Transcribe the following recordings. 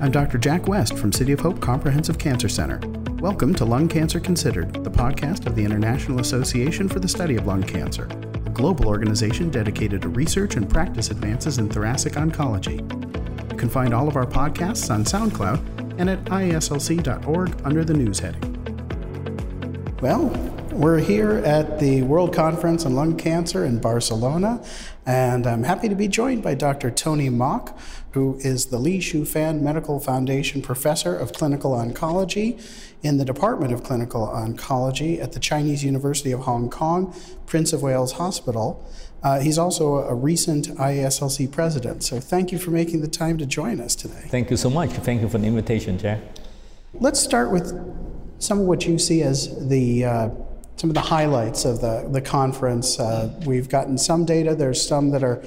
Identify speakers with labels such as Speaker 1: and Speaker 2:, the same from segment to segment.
Speaker 1: I'm Dr. Jack West from City of Hope Comprehensive Cancer Center. Welcome to Lung Cancer Considered, the podcast of the International Association for the Study of Lung Cancer, a global organization dedicated to research and practice advances in thoracic oncology. You can find all of our podcasts on SoundCloud and at iaslc.org under the news heading. Well, we're here at the World Conference on Lung Cancer in Barcelona, and I'm happy to be joined by Dr. Tony Mok, who is the Li Shu Fan Medical Foundation Professor of Clinical Oncology in the Department of Clinical Oncology at the Chinese University of Hong Kong, Prince of Wales Hospital. Uh, he's also a recent IASLC president. So thank you for making the time to join us today.
Speaker 2: Thank you so much. Thank you for the invitation, Jack.
Speaker 1: Let's start with some of what you see as the uh, some of the highlights of the, the conference. Uh, we've gotten some data, there's some that are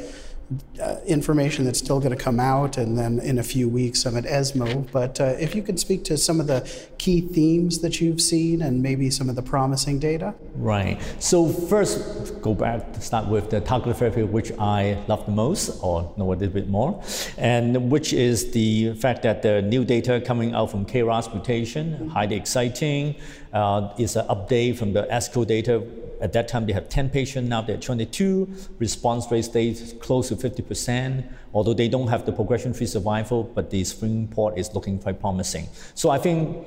Speaker 1: uh, information that's still going to come out, and then in a few weeks, some at ESMO. But uh, if you could speak to some of the key themes that you've seen and maybe some of the promising data.
Speaker 2: Right. So, first, go back to start with the targeted therapy, which I love the most, or know a little bit more, and which is the fact that the new data coming out from KRAS mutation, highly exciting. Uh, is an update from the ASCO data at that time, they have 10 patients, now they're 22. Response rate stays close to 50%, although they don't have the progression-free survival, but the spring port is looking quite promising. So I think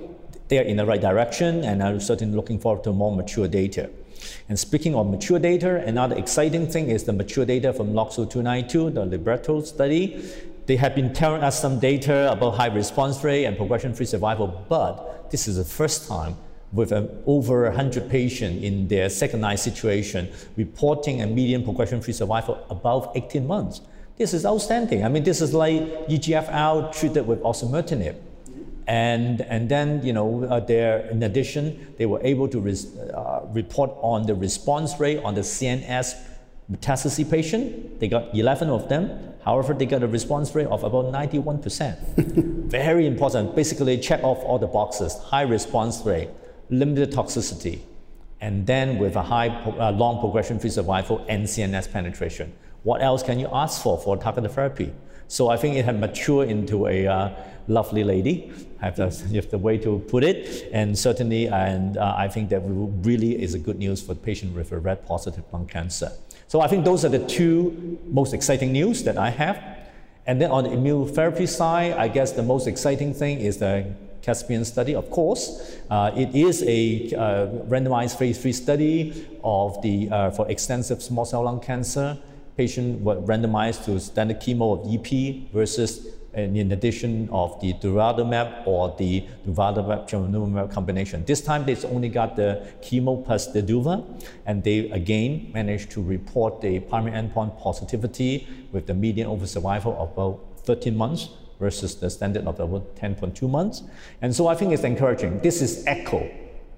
Speaker 2: they're in the right direction, and I'm certainly looking forward to more mature data. And speaking of mature data, another exciting thing is the mature data from LOXO 292, the Libretto study. They have been telling us some data about high response rate and progression-free survival, but this is the first time with um, over 100 patients in their second line situation, reporting a median progression-free survival above 18 months. This is outstanding. I mean, this is like EGFR treated with osimertinib. And, and then, you know, uh, there, in addition, they were able to res, uh, report on the response rate on the CNS metastasis patient. They got 11 of them. However, they got a response rate of about 91%. Very important. Basically, check off all the boxes. High response rate, limited toxicity, and then with a high, uh, long progression-free survival and CNS penetration. What else can you ask for for targeted therapy? So I think it had matured into a uh, lovely lady, have the, way to put it, and certainly, and uh, I think that really is a good news for patients with a RET positive lung cancer. So I think those are the two most exciting news that I have. And then on the immunotherapy side, I guess the most exciting thing is the Caspian study, of course. Uh, it is a uh, randomized phase three study of the, uh, for extensive small cell lung cancer. Patients were randomized to standard chemo of EP versus in addition of the durvalumab or the durvalumab combination. This time they only got the chemo plus the duva, and they again managed to report the primary endpoint positivity with the median overall survival of about 13 months versus the standard of about 10.2 months. And so I think it's encouraging. This is echo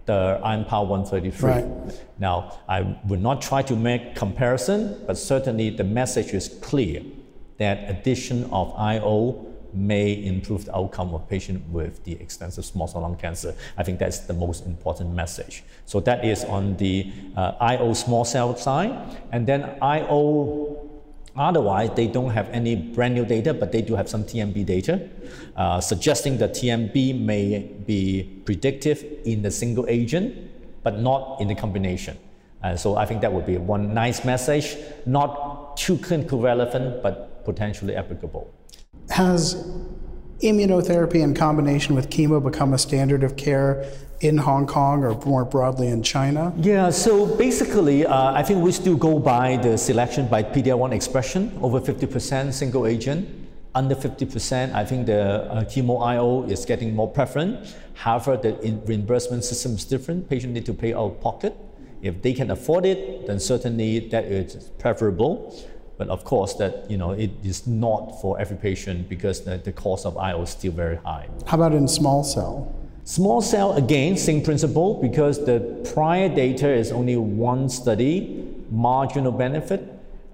Speaker 2: the IMpower133. Right. Now, I would not try to make comparison, but certainly the message is clear that addition of IO may improve the outcome of patients with the extensive small cell lung cancer. I think that's the most important message. So that is on the uh, IO small cell side. And then IO Otherwise, they don't have any brand new data, but they do have some TMB data, uh, suggesting that TMB may be predictive in the single agent, but not in the combination. And so I think that would be one nice message, not too clinical relevant, but potentially applicable.
Speaker 1: Has immunotherapy in combination with chemo become a standard of care in Hong Kong or more broadly in China?
Speaker 2: Yeah, so basically, uh, I think we still go by the selection by PD-L1 expression, over 50% single agent. Under 50%, I think the uh, chemo IO is getting more preference. However, the reimbursement system is different. Patients need to pay out of pocket. If they can afford it, then certainly that is preferable. But of course, that you know it is not for every patient because the, the cost of IO is still very high.
Speaker 1: How about in small cell?
Speaker 2: Small cell, again, same principle, because the prior data is only one study, marginal benefit,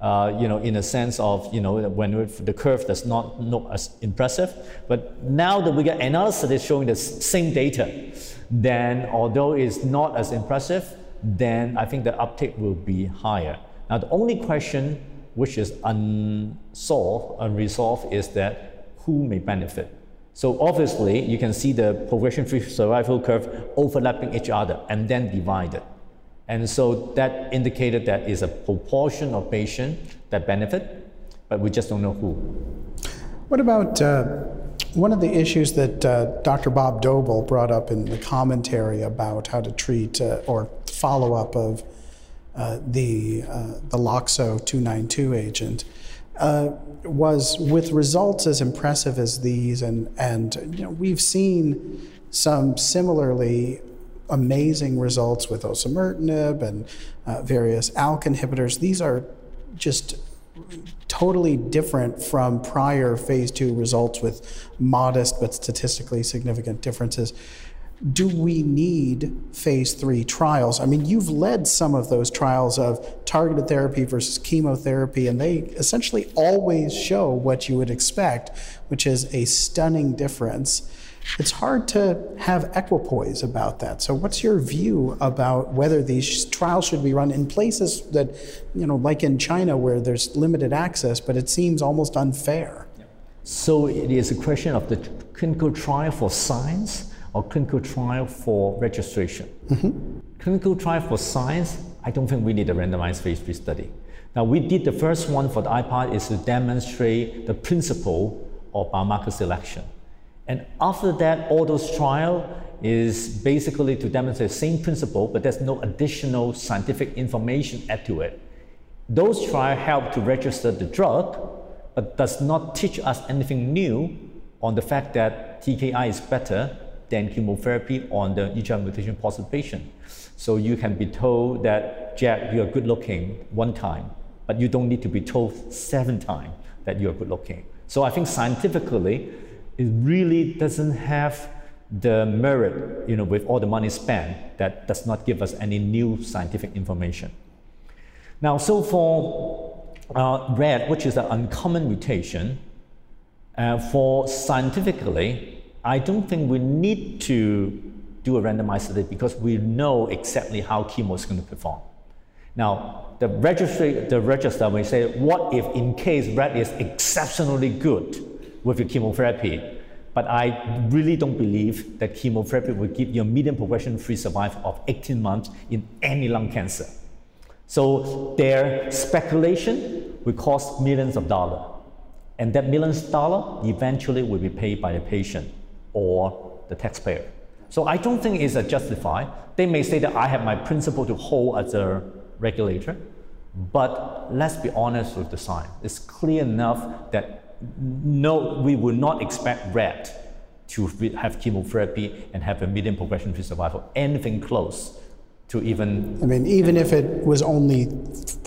Speaker 2: uh, you know, in a sense of, you know, when the curve does not look as impressive. But now that we get another study showing the same data, then although it's not as impressive, then I think the uptake will be higher. Now, the only question which is unsolved, unresolved, is that who may benefit? So obviously, you can see the progression-free survival curve overlapping each other and then divided. And so that indicated that is a proportion of patients that benefit, but we just don't know who.
Speaker 1: What about uh, one of the issues that uh, Dr. Bob Doebele brought up in the commentary about how to treat uh, or follow up of uh, the uh, the Loxo 292 agent uh, was with results as impressive as these, and and you know we've seen some similarly amazing results with osimertinib and uh, various ALK inhibitors. These are just totally different from prior phase two results with modest but statistically significant differences do we need phase three trials? I mean, you've led some of those trials of targeted therapy versus chemotherapy, and they essentially always show what you would expect, which is a stunning difference. It's hard to have equipoise about that. So, what's your view about whether these trials should be run in places that, you know, like in China where there's limited access, but it seems almost unfair?
Speaker 2: So, it is a question of the clinical trial for science or clinical trial for registration. Mm-hmm. Clinical trial for science, I don't think we need a randomized phase 3 study. Now, we did the first one for the IPASS is to demonstrate the principle of biomarker selection. And after that, all those trial is basically to demonstrate the same principle, but there's no additional scientific information add to it. Those trials help to register the drug, but does not teach us anything new on the fact that TKI is better than chemotherapy on the EGFR mutation positive patient. So you can be told that, Jack, you're good looking one time, but you don't need to be told seven times that you're good looking. So I think scientifically, it really doesn't have the merit, you know, with all the money spent, that does not give us any new scientific information. Now, so for uh, RET, which is an uncommon mutation, uh, for scientifically, I don't think we need to do a randomized study because we know exactly how chemo is going to perform. Now, the registry, the register may say, what if in case RET is exceptionally good with your chemotherapy, but I really don't believe that chemotherapy will give you a median progression-free survival of 18 months in any lung cancer. So their speculation will cost millions of dollars. And that millions of dollars eventually will be paid by the patient or the taxpayer. So I don't think it's a justified. They may say that I have my principle to hold as a regulator, but let's be honest with the science. It's clear enough that no, we will not expect RET to have chemotherapy and have a median progression-free survival, anything close to even.
Speaker 1: I mean, even if it was only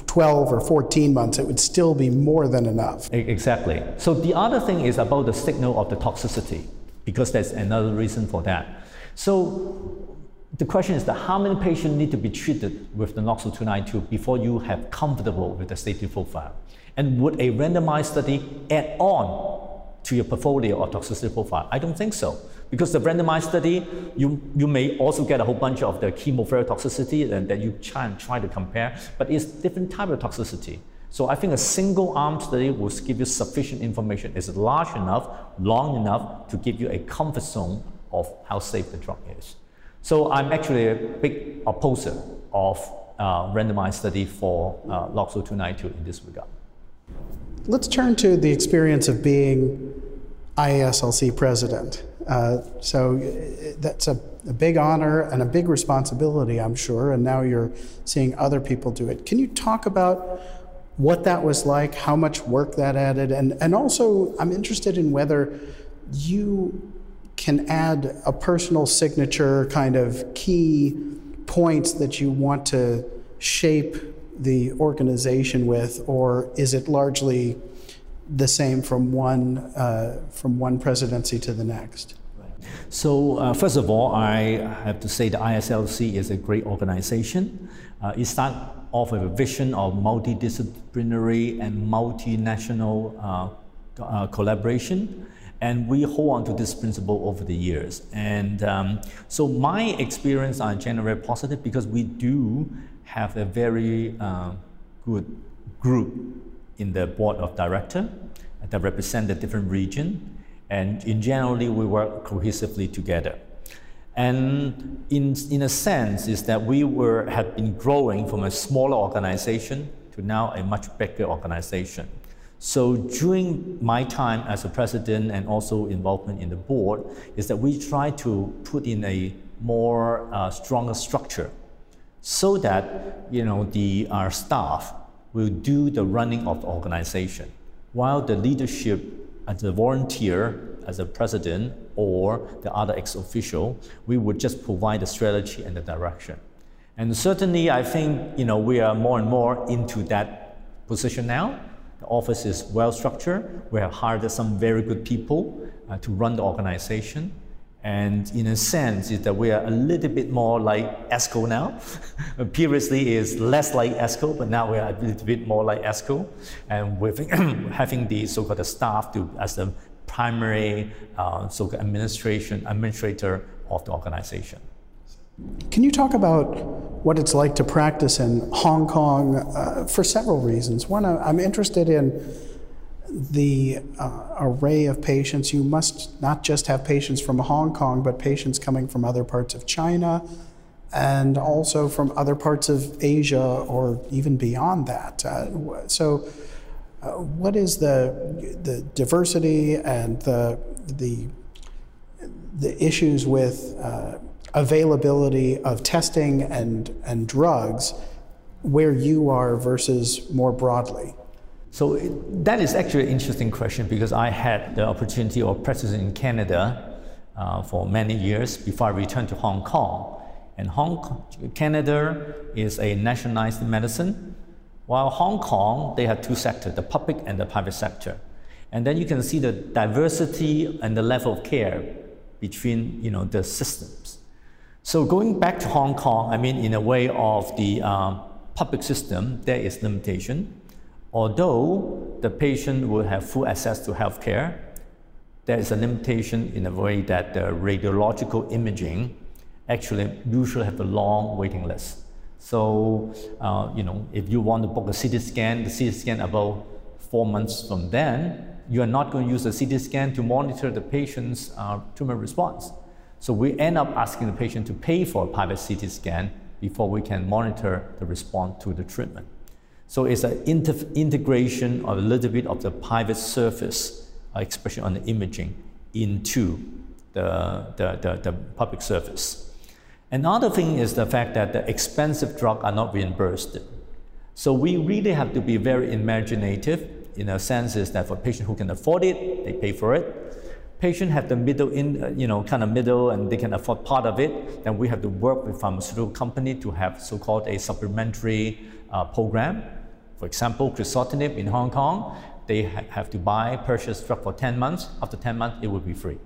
Speaker 1: 12 or 14 months, it would still be more than enough.
Speaker 2: Exactly. So the other thing is about the signal of the toxicity because there's another reason for that. So the question is that how many patients need to be treated with the LOXO 292 before you have comfortable with the safety profile? And would a randomized study add on to your portfolio of toxicity profile? I don't think so. Because the randomized study, you, you may also get a whole bunch of the chemotherapy toxicity and that you try and try to compare, but it's different type of toxicity. So I think a single arm study will give you sufficient information. It's large enough, long enough to give you a comfort zone of how safe the drug is. So I'm actually a big opposer of uh, randomized study for uh, LOXO 292 in this regard.
Speaker 1: Let's turn to the experience of being IASLC president. Uh, so that's a, a, big honor and a big responsibility, I'm sure, and now you're seeing other people do it. Can you talk about what that was like, how much work that added, and, and also I'm interested in whether you can add a personal signature kind of key points that you want to shape the organization with, or is it largely the same from one uh, from one presidency to the next?
Speaker 2: So uh, first of all, I have to say the IASLC is a great organization. Uh, it started with a vision of multidisciplinary and multinational uh, uh, collaboration. And we hold on to this principle over the years. And um, so my experience are generally positive because we do have a very uh, good group in the board of director that represent the different region And in generally, we work cohesively together. And in, in a sense, is that we were, have been growing from a smaller organization to now a much bigger organization. So during my time as a president and also involvement in the board, is that we try to put in a more uh, stronger structure so that you know the our staff will do the running of the organization while the leadership as a volunteer as a president or the other ex-official we would just provide the strategy and the direction and certainly i think you know we are more and more into that position now the office is well structured we have hired some very good people uh, to run the organization and in a sense, is that we are a little bit more like ASCO now. Previously is less like ASCO, but now we are a little bit more like ASCO. And with having the so-called staff to as the primary uh, so-called administration administrator of the organization.
Speaker 1: Can you talk about what it's like to practice in Hong Kong uh, for several reasons? One, I'm interested in the uh, array of patients. You must not just have patients from Hong Kong, but patients coming from other parts of China and also from other parts of Asia or even beyond that. Uh, so, uh, what is the the diversity and the the the issues with uh, availability of testing and and drugs where you are versus more broadly?
Speaker 2: So that is actually an interesting question because I had the opportunity of practicing in Canada uh, for many years before I returned to Hong Kong. And Hong Kong, Canada is a nationalized medicine, while Hong Kong they have two sectors, the public and the private sector. And then you can see the diversity and the level of care between you know the systems. So going back to Hong Kong, I mean, in a way of the uh, public system, there is limitation Although the patient will have full access to healthcare, there is a limitation in a way that the radiological imaging actually usually have a long waiting list. So, uh, you know, if you want to book a CT scan, the CT scan about four months from then, you are not going to use the CT scan to monitor the patient's uh, tumor response. So we end up asking the patient to pay for a private CT scan before we can monitor the response to the treatment. So it's an integration of a little bit of the private surface uh, expression on the imaging into the, the, the, the, public surface. Another thing is the fact that the expensive drugs are not reimbursed. So we really have to be very imaginative in a sense is that for patients who can afford it, they pay for it. Patients have the middle in, uh, you know, kind of middle and they can afford part of it, then we have to work with pharmaceutical company to have so-called a supplementary uh, program for example, crizotinib in Hong Kong, they ha have to buy, purchase drug for 10 months. After 10 months, it will be free.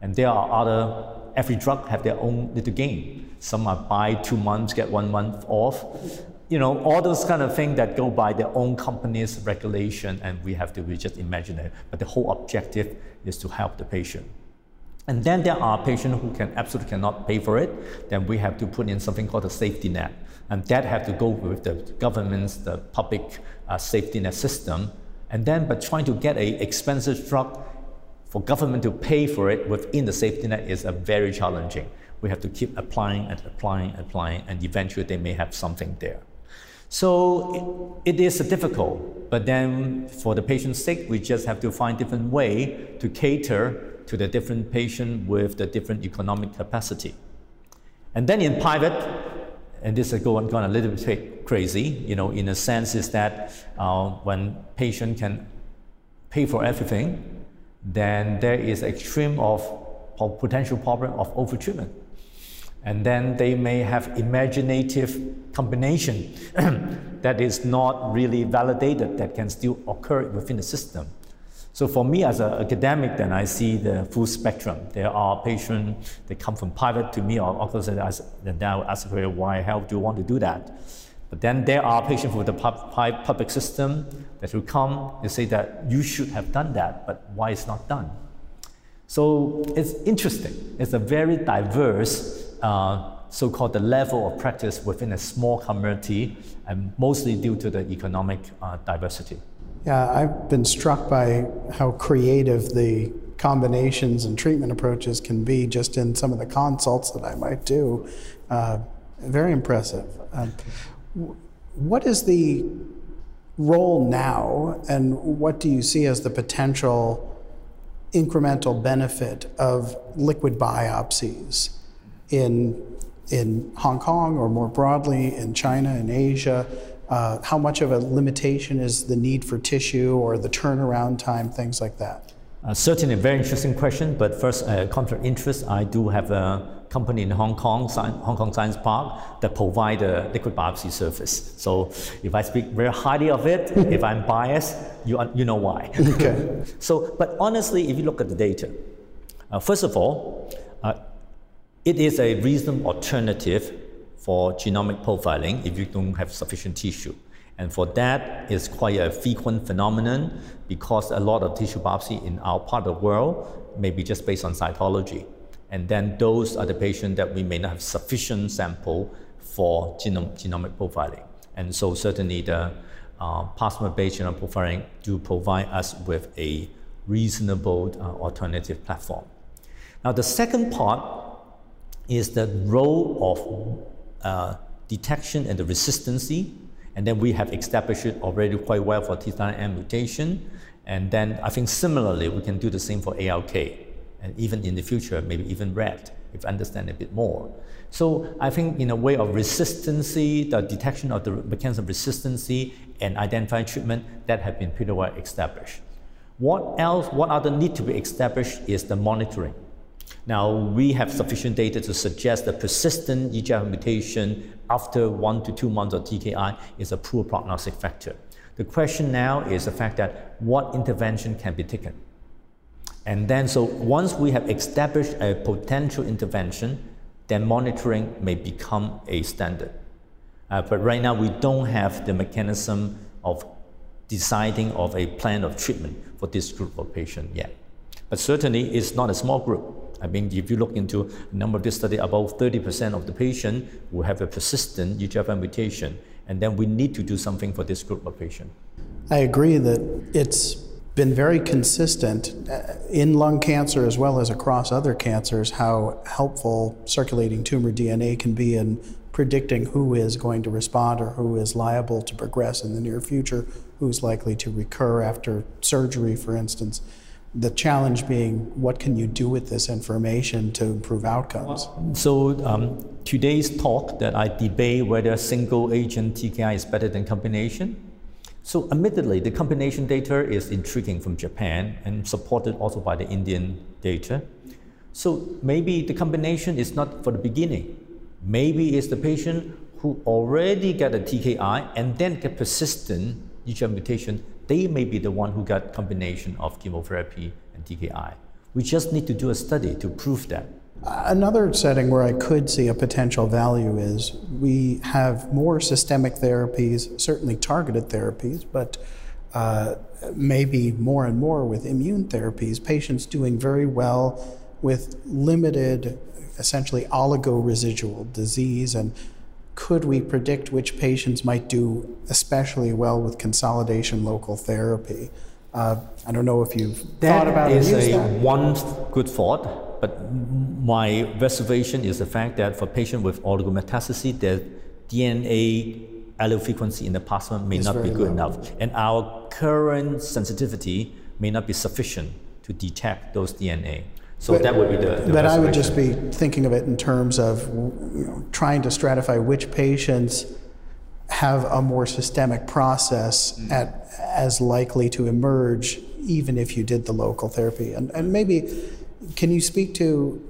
Speaker 2: And there are other, every drug have their own little game. Some are buy two months, get one month off. You know, all those kind of things that go by their own company's regulation and we have to be just imagine it. But the whole objective is to help the patient. And then there are patients who can absolutely cannot pay for it. Then we have to put in something called a safety net. And that have to go with the government's, the public uh, safety net system. And then, but trying to get a expensive drug for government to pay for it within the safety net is a very challenging. We have to keep applying and applying and applying, and eventually they may have something there. So it, it is difficult, but then for the patient's sake, we just have to find different way to cater to the different patient with the different economic capacity. And then in private, and this is going, going a little bit crazy, you know, in a sense is that uh, when patient can pay for everything, then there is extreme of potential problem of overtreatment. And then they may have imaginative combination that is not really validated that can still occur within the system. So for me as an academic, then I see the full spectrum. There are patients that come from private to me, or of then I ask why how do you want to do that? But then there are patients with the public system that will come and say that you should have done that, but why it's not done? So it's interesting. It's a very diverse, uh, so-called the level of practice within a small community, and mostly due to the economic uh, diversity.
Speaker 1: Yeah, I've been struck by how creative the combinations and treatment approaches can be just in some of the consults that I might do. Uh, very impressive. Um, what is the role now, and what do you see as the potential incremental benefit of liquid biopsies in, in Hong Kong or more broadly in China and Asia? Uh, how much of a limitation is the need for tissue or the turnaround time, things like that?
Speaker 2: Uh, certainly a very interesting question, but first, uh, conflict interest, I do have a company in Hong Kong, Hong Kong Science Park, that provide a liquid biopsy service. So if I speak very highly of it, if I'm biased, you, you know why.
Speaker 1: Okay.
Speaker 2: so, but honestly, if you look at the data, uh, first of all, uh, it is a reasonable alternative for genomic profiling if you don't have sufficient tissue. And for that, it's quite a frequent phenomenon because a lot of tissue biopsy in our part of the world may be just based on cytology. And then those are the patients that we may not have sufficient sample for genome, genomic profiling. And so certainly the uh, plasma-based genome profiling do provide us with a reasonable uh, alternative platform. Now the second part is the role of uh, detection and the resistancy. And then we have established it already quite well for T790M mutation. And then I think similarly, we can do the same for ALK and even in the future, maybe even RET, if understand a bit more. So I think in a way of resistancy, the detection of the mechanism of resistancy and identifying treatment, that have been pretty well established. What else, what other need to be established is the monitoring. Now, we have sufficient data to suggest that persistent EGFR mutation after one to two months of TKI is a poor prognostic factor. The question now is the fact that what intervention can be taken. And then, so once we have established a potential intervention, then monitoring may become a standard. Uh, but right now, we don't have the mechanism of deciding of a plan of treatment for this group of patients yet. But certainly, it's not a small group. I mean, if you look into a number of this study, about 30% of the patients will have a persistent EGFR mutation, and then we need to do something for this group of patients.
Speaker 1: I agree that it's been very consistent uh, in lung cancer as well as across other cancers how helpful circulating tumor DNA can be in predicting who is going to respond or who is liable to progress in the near future, who's likely to recur after surgery, for instance. The challenge being, what can you do with this information to improve outcomes?
Speaker 2: So, um, today's talk that I debate whether single agent TKI is better than combination, so admittedly, the combination data is intriguing from Japan and supported also by the Indian data. So maybe the combination is not for the beginning. Maybe it's the patient who already got a TKI and then get persistent EGFR mutation. They may be the one who got combination of chemotherapy and TKI. We just need to do a study to prove that.
Speaker 1: Another setting where I could see a potential value is we have more systemic therapies, certainly targeted therapies, but uh, maybe more and more with immune therapies, patients doing very well with limited, essentially oligo-residual disease. And could we predict which patients might do especially well with consolidation local therapy? Uh, I don't know if you've
Speaker 2: that
Speaker 1: thought about
Speaker 2: it. That
Speaker 1: is
Speaker 2: a one good thought but my reservation is the fact that for patients with oligometastasis, the DNA allele frequency in the plasma may it's not be good low. enough. And our current sensitivity may not be sufficient to detect those DNA. So but, that would be the. the
Speaker 1: but I would just be thinking of it in terms of you know, trying to stratify which patients have a more systemic process mm. at, as likely to emerge, even if you did the local therapy. And, and maybe can you speak to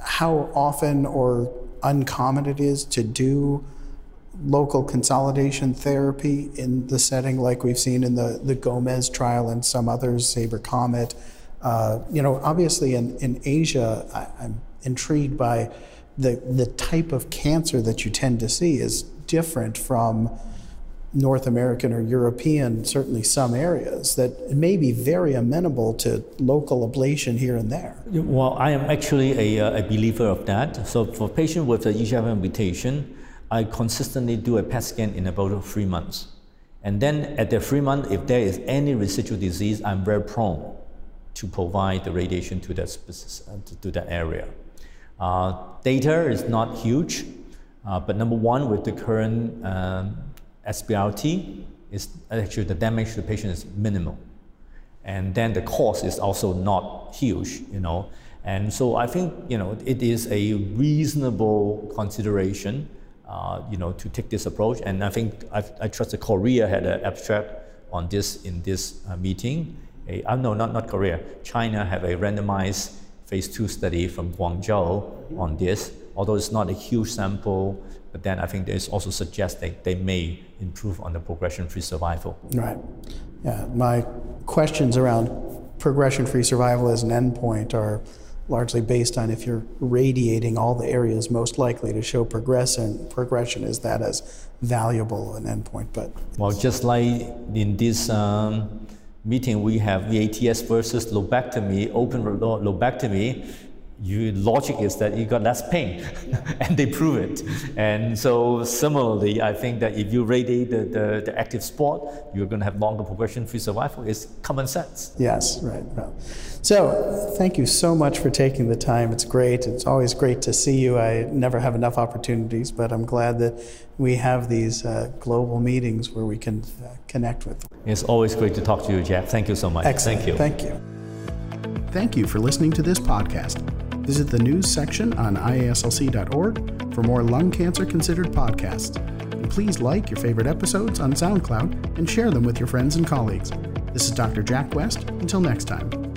Speaker 1: how often or uncommon it is to do local consolidation therapy in the setting like we've seen in the, the Gomez trial and some others, SABR-COMET? Uh, you know, obviously in, in Asia, I, I'm intrigued by the, the type of cancer that you tend to see is different from North American or European, certainly some areas, that may be very amenable to local ablation here and there.
Speaker 2: Well, I am actually a, uh, a believer of that. So for patients with the EGFR mutation, I consistently do a PET scan in about three months. And then at the three months, if there is any residual disease, I'm very prone to provide the radiation to that, to that area. Uh, data is not huge, uh, but number one, with the current um, SBRT, is actually the damage to the patient is minimal. And then the cost is also not huge, you know. And so I think, you know, it is a reasonable consideration, uh, you know, to take this approach. And I think I, I trust that Korea had an abstract on this in this uh, meeting. A, uh, no, not, not Korea. China have a randomized phase two study from Guangzhou on this. Although it's not a huge sample, but then I think there's also suggests that they may improve on the progression-free survival.
Speaker 1: Right. Yeah. My questions around progression-free survival as an endpoint are largely based on if you're radiating all the areas most likely to show progression. Progression is that as valuable an endpoint, but
Speaker 2: well, just like in this. Um, meeting, we have VATS versus lobectomy, open lobectomy you logic is that you got less pain and they prove it. And so similarly i think that if you radiate the, the, the active sport, you're going to have longer progression free survival. Is common sense.
Speaker 1: Yes right well, so thank you so much for taking the time. It's great. It's always great to see you. I never have enough opportunities but i'm glad that we have these uh, global meetings where we can uh, connect with
Speaker 2: it's always great to talk to you jeff. Thank you so much.
Speaker 1: Excellent.
Speaker 2: thank you.
Speaker 1: Thank you.
Speaker 3: Thank you for listening to this podcast Visit the news section on iaslc.org for more Lung Cancer Considered podcasts. And please like your favorite episodes on SoundCloud and share them with your friends and colleagues. This is Dr. Jack West. Until next time.